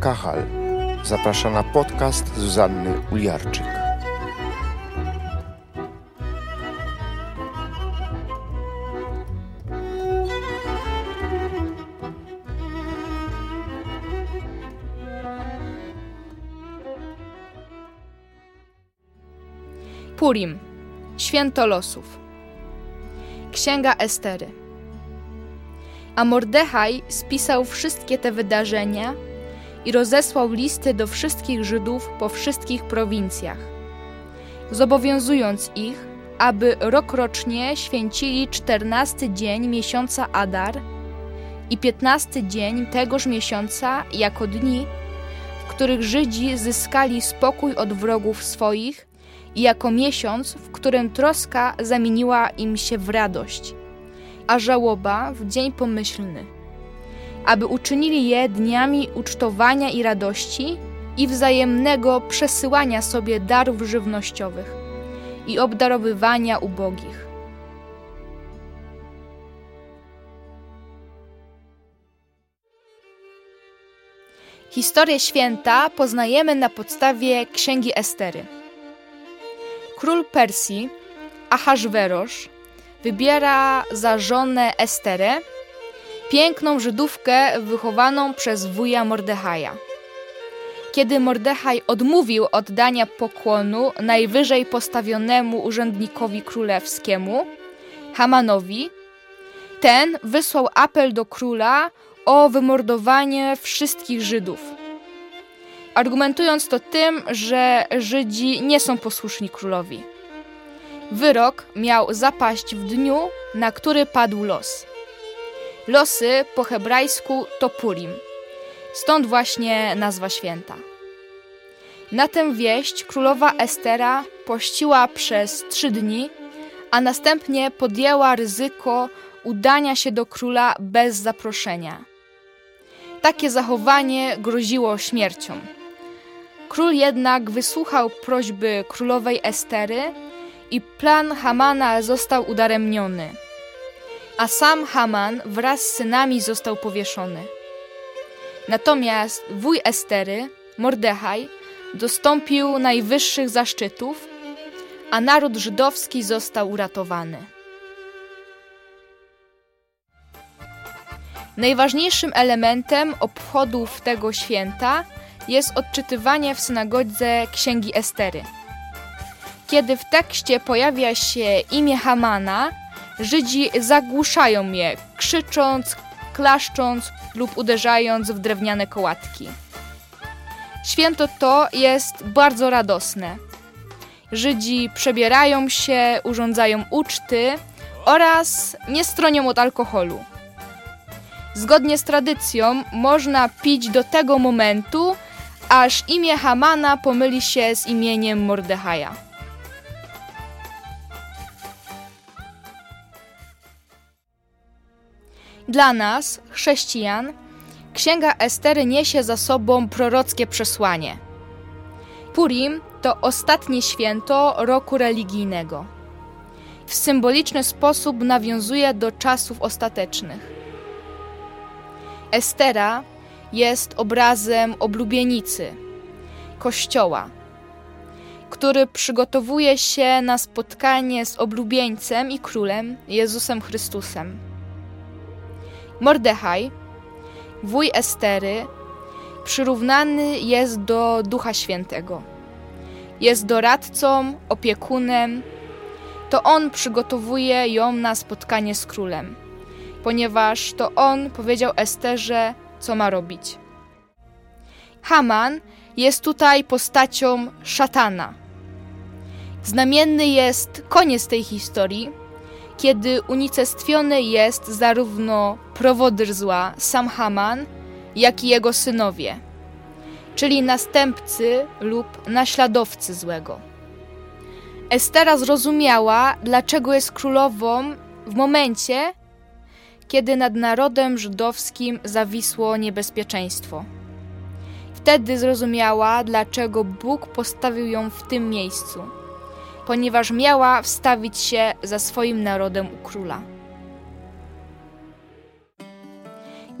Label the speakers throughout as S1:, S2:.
S1: Kachal zaprasza na podcast Zuzanny Uliarczyk.
S2: Purim, święto losów. Księga Estery. A Mordechaj spisał wszystkie te wydarzenia i rozesłał listy do wszystkich Żydów po wszystkich prowincjach, zobowiązując ich, aby rokrocznie święcili czternasty dzień miesiąca Adar i piętnasty dzień tegoż miesiąca jako dni, w których Żydzi zyskali spokój od wrogów swoich i jako miesiąc, w którym troska zamieniła im się w radość, a żałoba w dzień pomyślny, aby uczynili je dniami ucztowania i radości i wzajemnego przesyłania sobie darów żywnościowych i obdarowywania ubogich. Historię święta poznajemy na podstawie Księgi Estery. Król Persji, Ahaswerosz, wybiera za żonę Esterę, piękną Żydówkę wychowaną przez wuja Mordechaja. Kiedy Mordechaj odmówił oddania pokłonu najwyżej postawionemu urzędnikowi królewskiemu, Hamanowi, ten wysłał apel do króla o wymordowanie wszystkich Żydów argumentując to tym, że Żydzi nie są posłuszni królowi. Wyrok miał zapaść w dniu, na który padł los. Losy po hebrajsku to Purim, stąd właśnie nazwa święta. Na tę wieść królowa Estera pościła przez trzy dni, a następnie podjęła ryzyko udania się do króla bez zaproszenia. Takie zachowanie groziło śmiercią. Król jednak wysłuchał prośby królowej Estery i plan Hamana został udaremniony, a sam Haman wraz z synami został powieszony. Natomiast wuj Estery, Mordechaj, dostąpił najwyższych zaszczytów, a naród żydowski został uratowany. Najważniejszym elementem obchodów tego święta jest odczytywanie w synagodze księgi Estery. Kiedy w tekście pojawia się imię Hamana, Żydzi zagłuszają je, krzycząc, klaszcząc lub uderzając w drewniane kołatki. Święto to jest bardzo radosne. Żydzi przebierają się, urządzają uczty oraz nie stronią od alkoholu. Zgodnie z tradycją można pić do tego momentu, aż imię Hamana pomyli się z imieniem Mordechaja. Dla nas, chrześcijan, Księga Estery niesie za sobą prorockie przesłanie. Purim to ostatnie święto roku religijnego. W symboliczny sposób nawiązuje do czasów ostatecznych. Estera jest obrazem oblubienicy, kościoła, który przygotowuje się na spotkanie z oblubieńcem i królem Jezusem Chrystusem. Mordechaj, wuj Estery, przyrównany jest do Ducha Świętego. Jest doradcą, opiekunem. To on przygotowuje ją na spotkanie z królem, ponieważ to on powiedział Esterze, co ma robić. Haman jest tutaj postacią szatana. Znamienny jest koniec tej historii, kiedy unicestwiony jest zarówno prowodyr zła, sam Haman, jak i jego synowie, czyli następcy lub naśladowcy złego. Estera zrozumiała, dlaczego jest królową w momencie, kiedy nad narodem żydowskim zawisło niebezpieczeństwo. Wtedy zrozumiała, dlaczego Bóg postawił ją w tym miejscu, ponieważ miała wstawić się za swoim narodem u króla.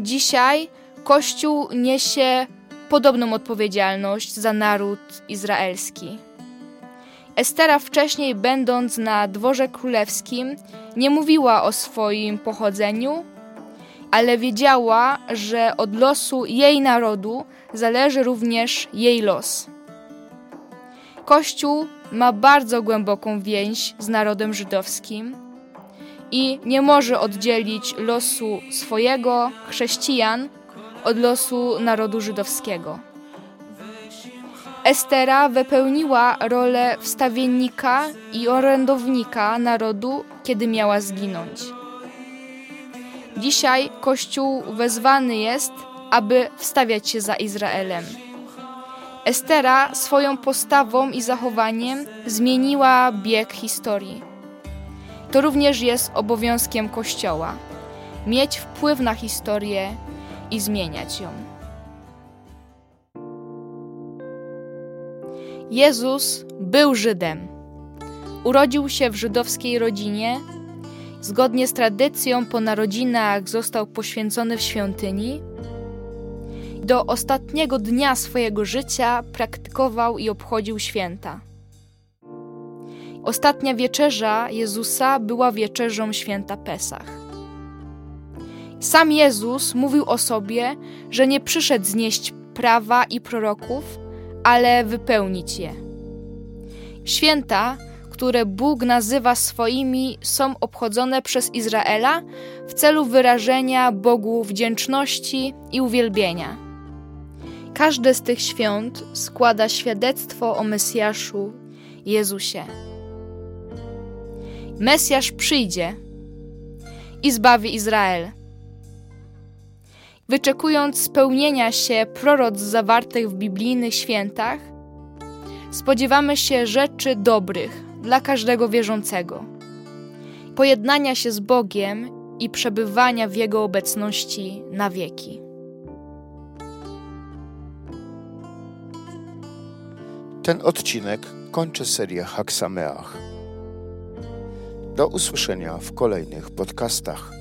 S2: Dzisiaj Kościół niesie podobną odpowiedzialność za naród izraelski. Estera wcześniej, będąc na dworze królewskim, nie mówiła o swoim pochodzeniu, ale wiedziała, że od losu jej narodu zależy również jej los. Kościół ma bardzo głęboką więź z narodem żydowskim i nie może oddzielić losu swojego chrześcijan od losu narodu żydowskiego. Estera wypełniła rolę wstawiennika i orędownika narodu, kiedy miała zginąć. Dzisiaj Kościół wezwany jest, aby wstawiać się za Izraelem. Estera swoją postawą i zachowaniem zmieniła bieg historii. To również jest obowiązkiem Kościoła mieć wpływ na historię i zmieniać ją. Jezus był Żydem. Urodził się w żydowskiej rodzinie. Zgodnie z tradycją po narodzinach został poświęcony w świątyni. Do ostatniego dnia swojego życia praktykował i obchodził święta. Ostatnia wieczerza Jezusa była wieczerzą święta Pesach. Sam Jezus mówił o sobie, że nie przyszedł znieść prawa i proroków, ale wypełnić je. Święta, które Bóg nazywa swoimi, są obchodzone przez Izraela w celu wyrażenia Bogu wdzięczności i uwielbienia. Każde z tych świąt składa świadectwo o Mesjaszu, Jezusie. Mesjasz przyjdzie i zbawi Izrael wyczekując spełnienia się proroc zawartych w biblijnych świętach, spodziewamy się rzeczy dobrych dla każdego wierzącego, pojednania się z Bogiem i przebywania w Jego obecności na wieki.
S1: Ten odcinek kończy serię Haksameach. Do usłyszenia w kolejnych podcastach.